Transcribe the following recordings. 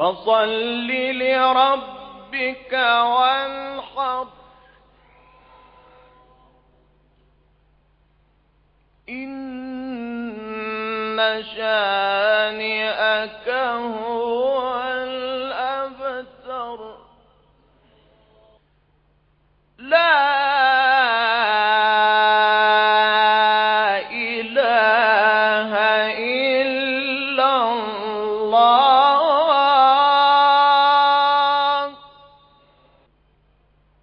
فصل لربك وانحر إن شانئك هو الأبتر. لا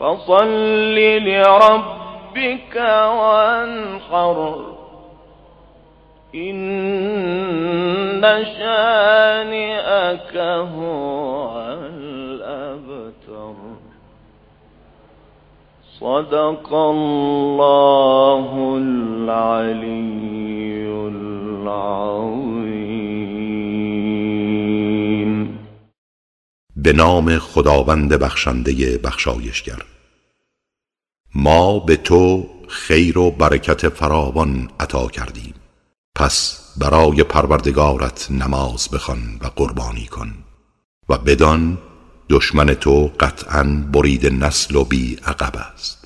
فصل لربك وانحر. إن شانئك هو صدق الله العلي العظيم به نام خداوند بخشنده بخشایشگر. ما به تو خیر و برکت فراوان عطا کردیم. پس برای پروردگارت نماز بخوان و قربانی کن و بدان دشمن تو قطعا بریده نسل و بی عقب است.